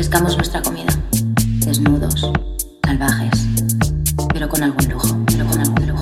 Pescamos nuestra comida, desnudos, salvajes, pero con algún lujo, pero con algún lujo.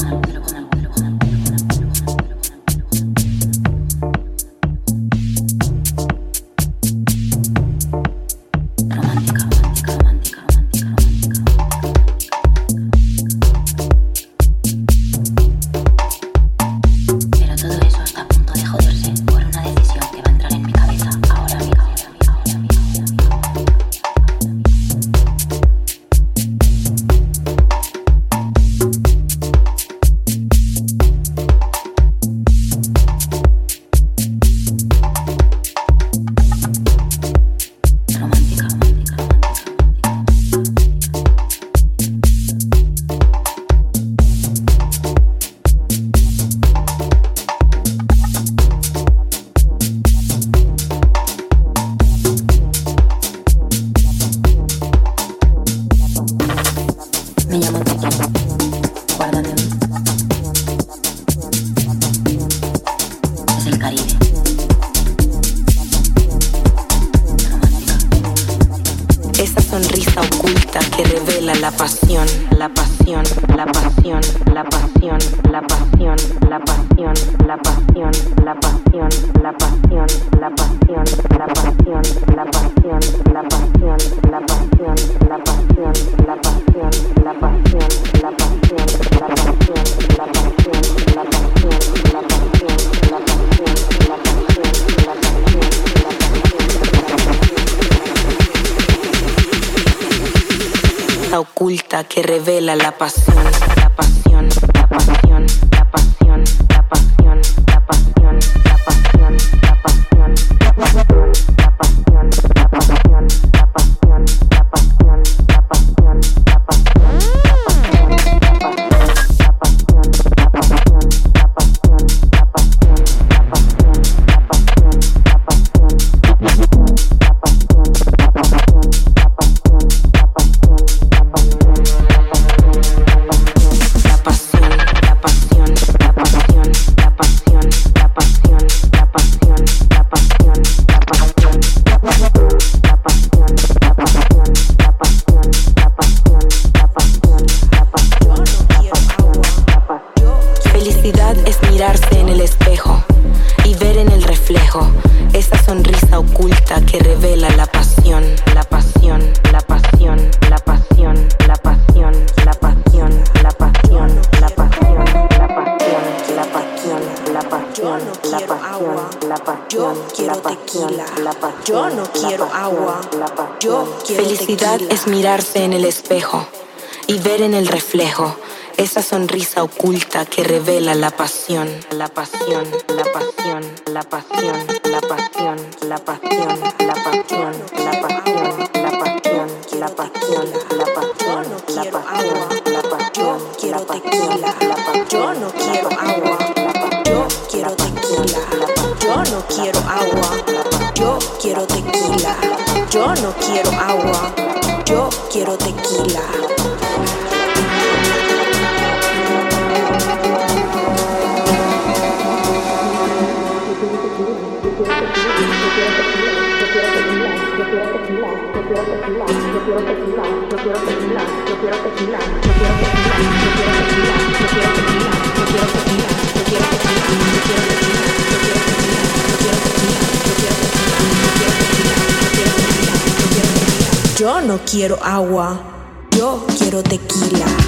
oculta que revela la pasión, la pasión, la pasión. En el espejo y ver en el reflejo esa sonrisa oculta que revela la pasión, la pasión, la pasión, la pasión, quiero tequila. Yo quiero tequila, yo quiero tequila, yo quiero tequila, yo quiero tequila, yo quiero tequila. No quiero agua, yo quiero tequila.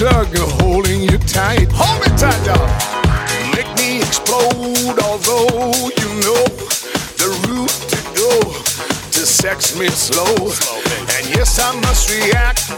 tug holding you tight. Hold me tight, dog. Make me explode, although you know the route to go to sex me slow. slow and yes, I must react.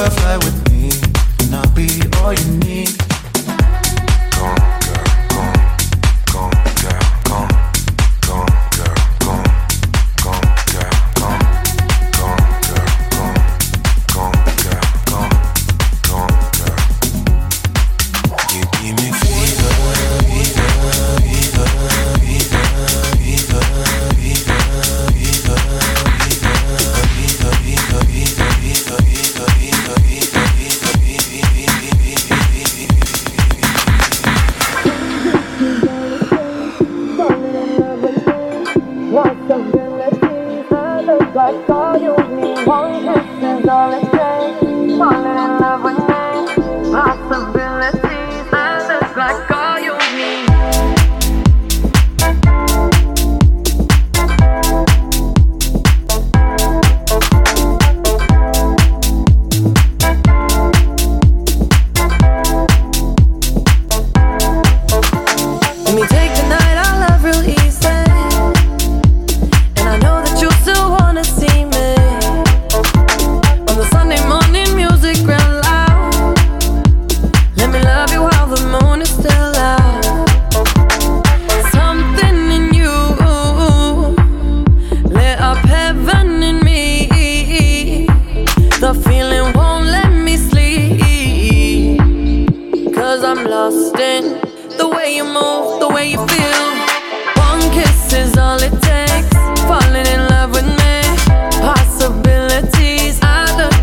butterfly with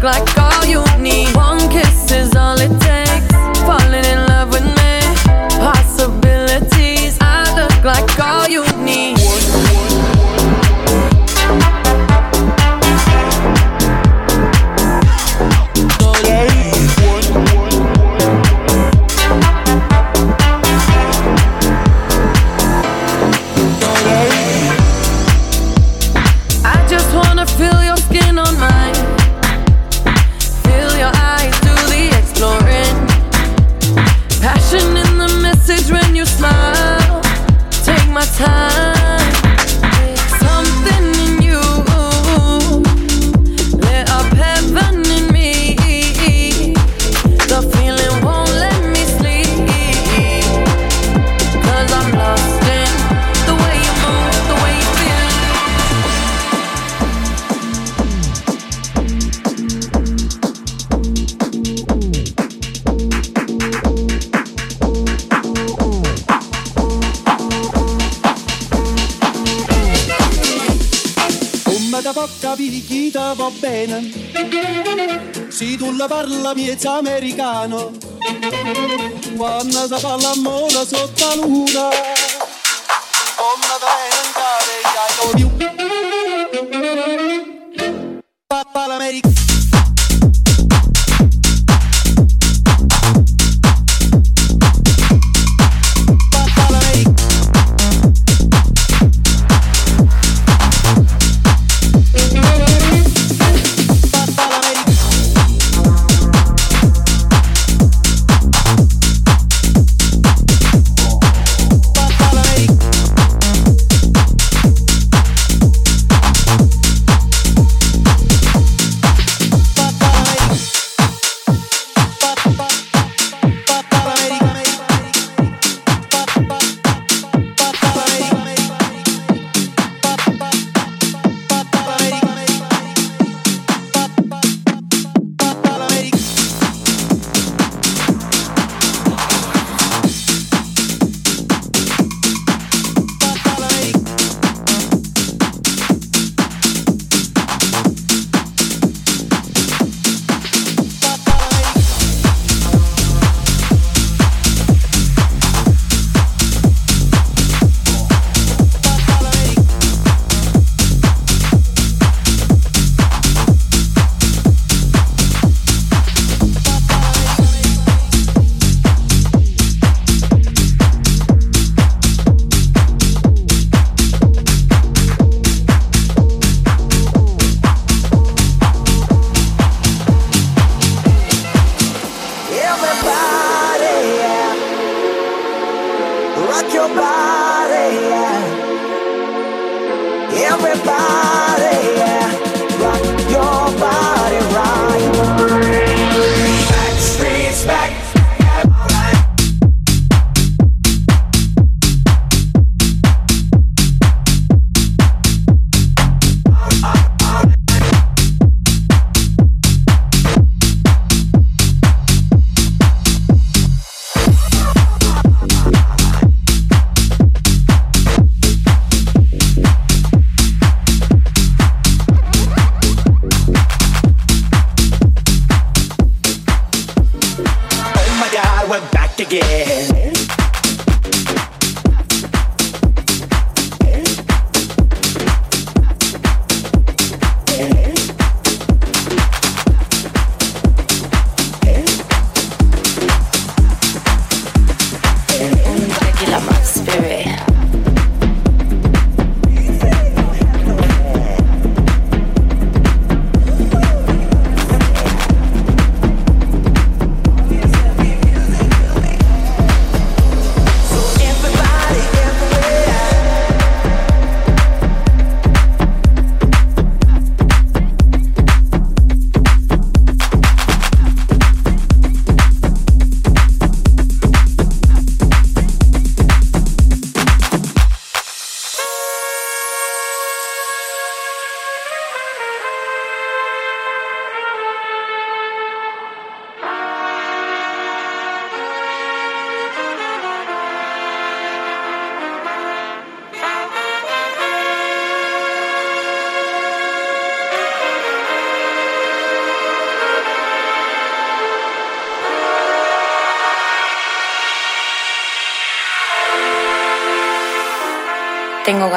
like parla miezza americano quando si fa l'amore sotto la luna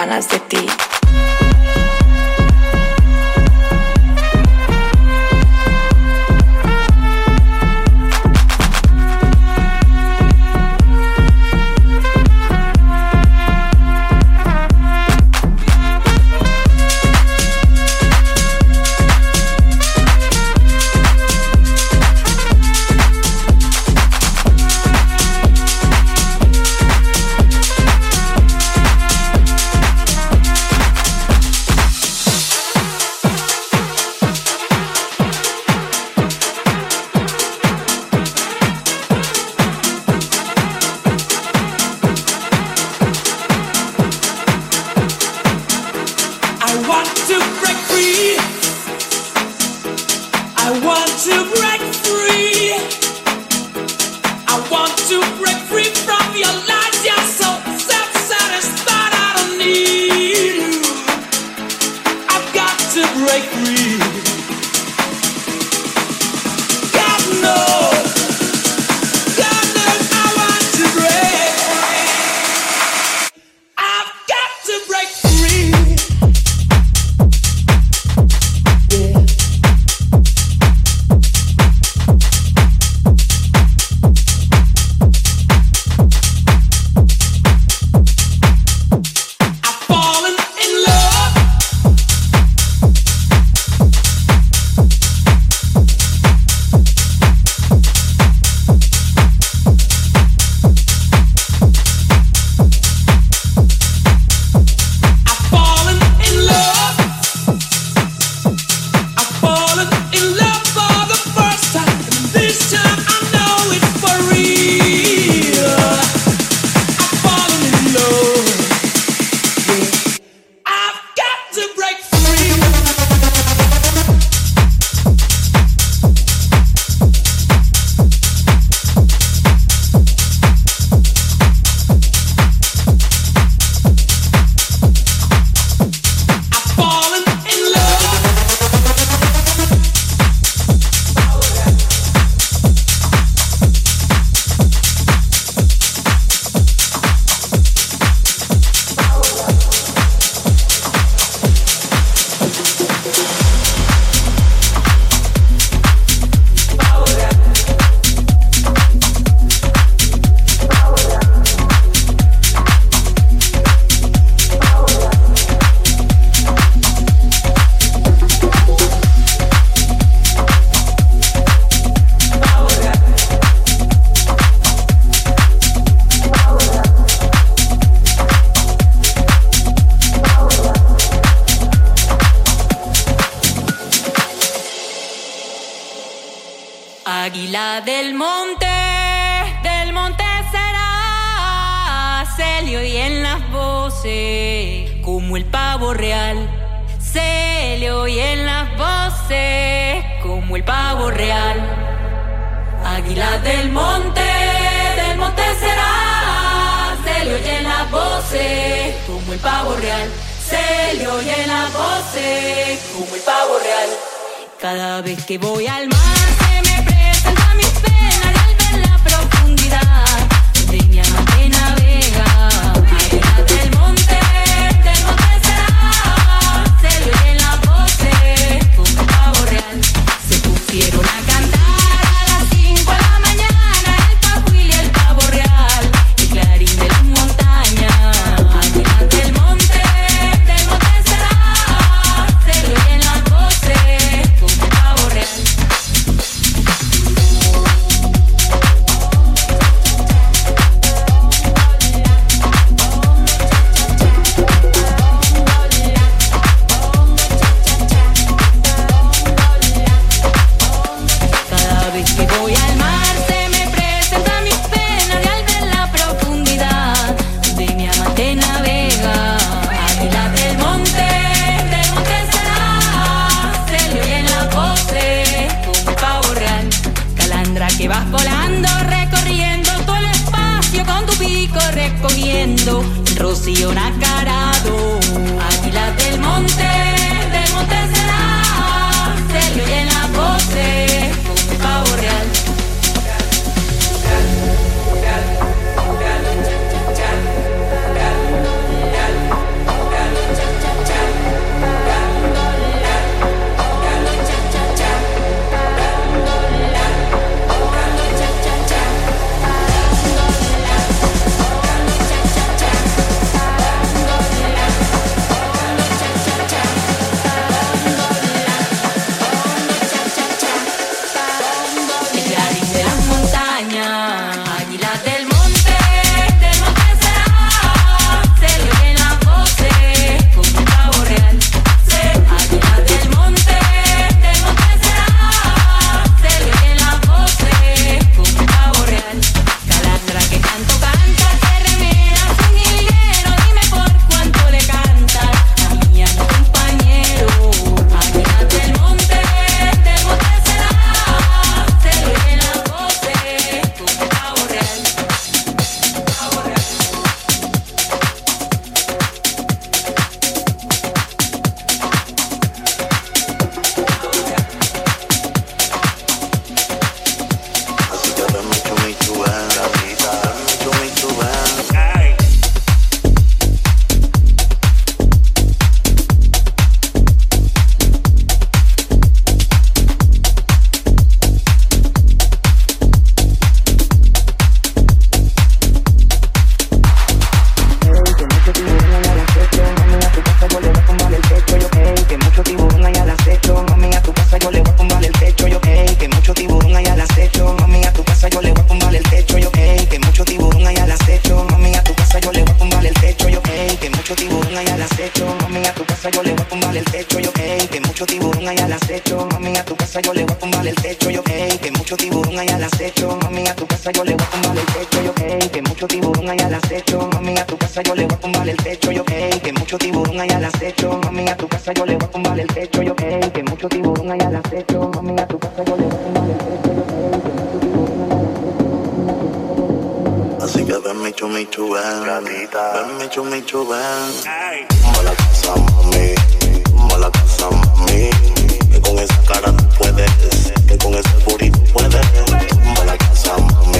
ganas de ti. Así que ven, mi chumichu, ven. Gatita. Ven, mi chumichu, ven. Toma la casa, mami. Toma la casa, mami. Que con esa cara tú puedes. Que con ese burrito puedes. Toma la casa, mami.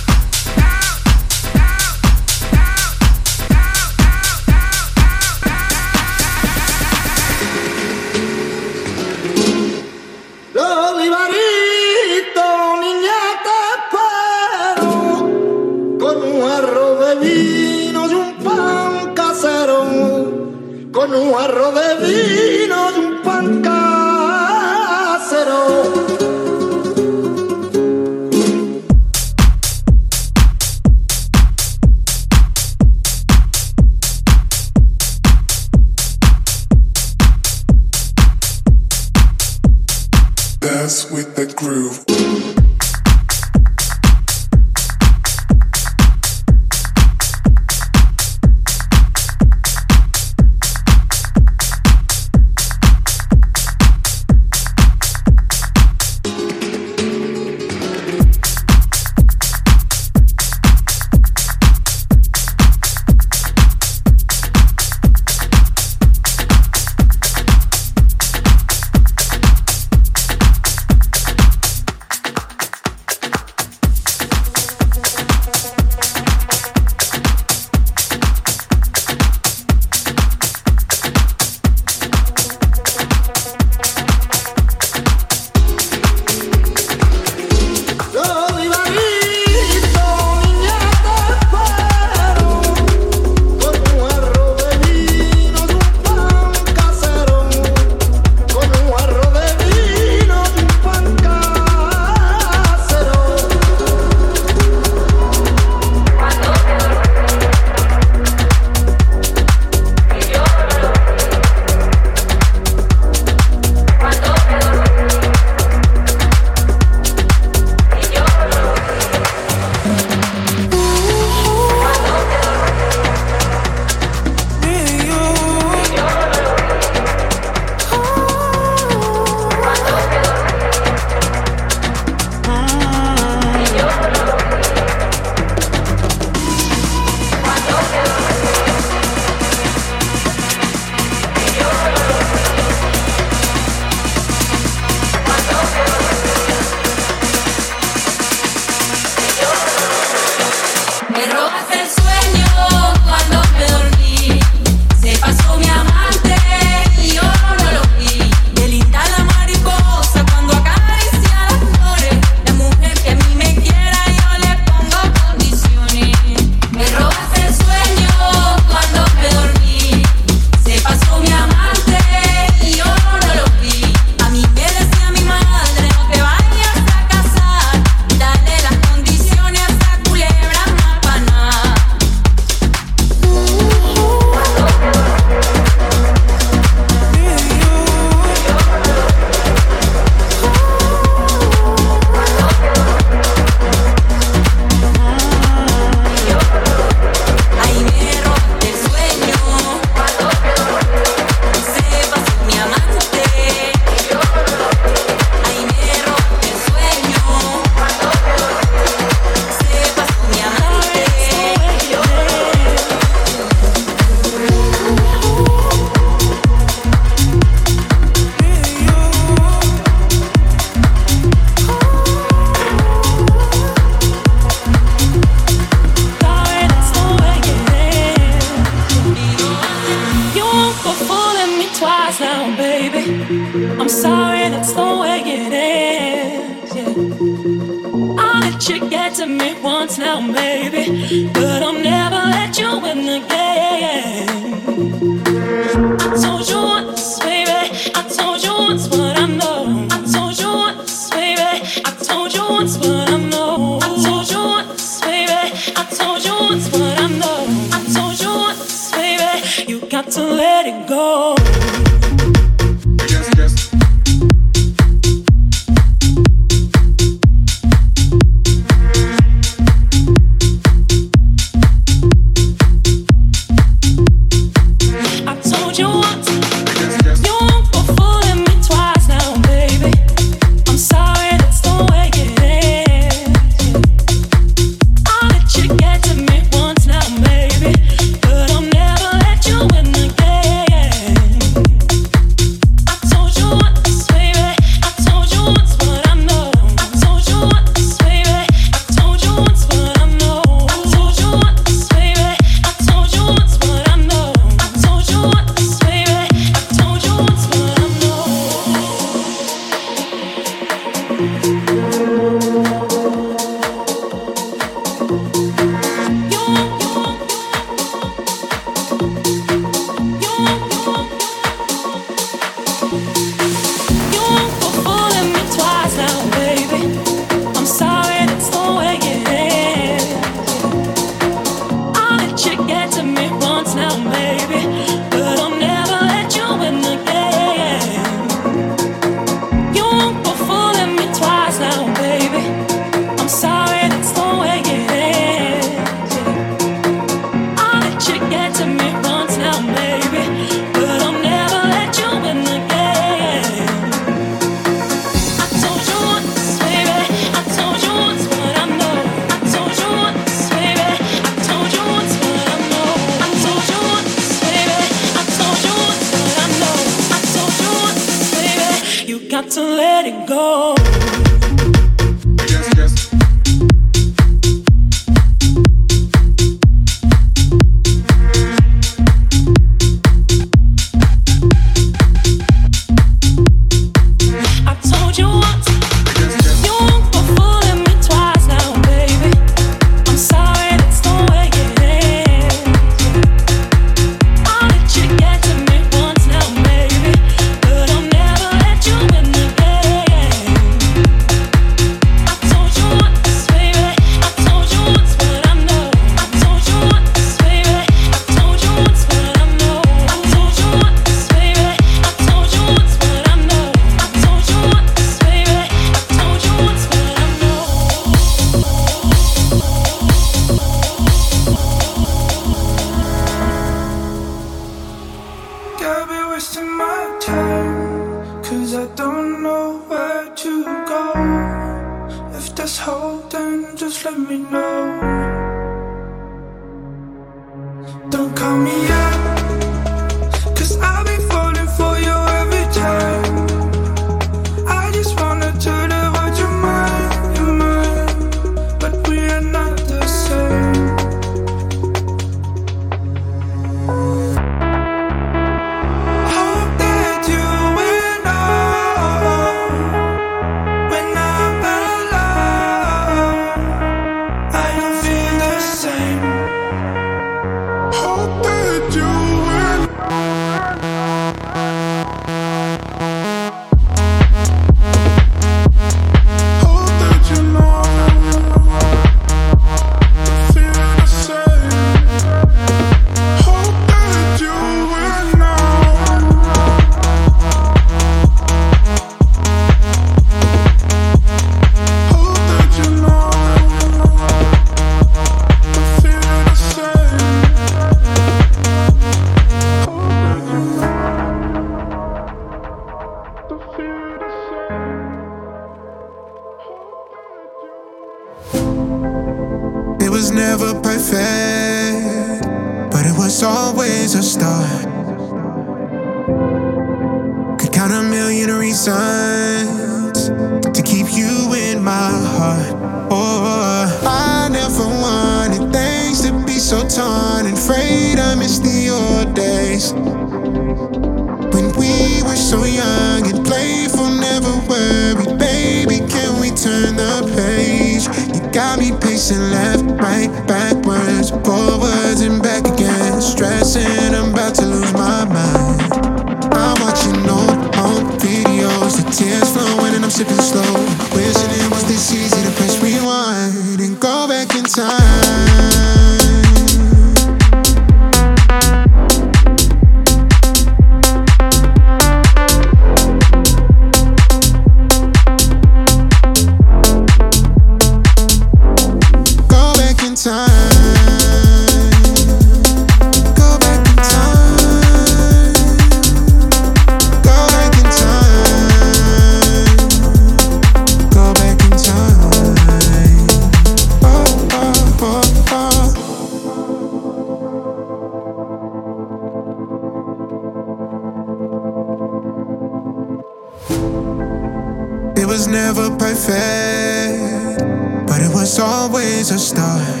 was never perfect, but it was always a start.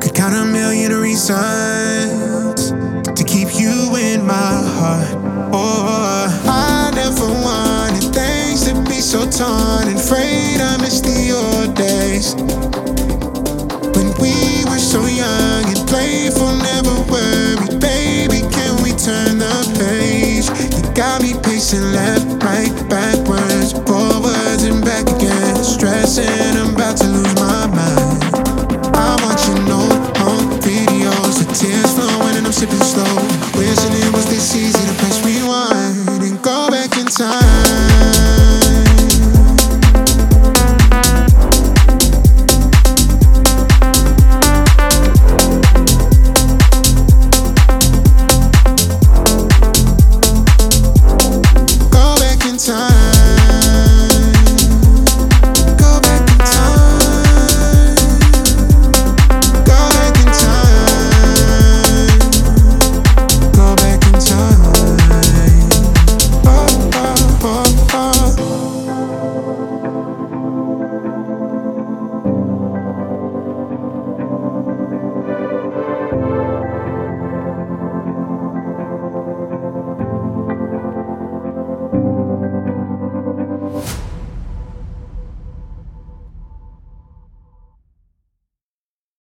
Could count a million reasons to keep you in my heart. Oh, I never wanted things to be so torn and afraid I missed the old days.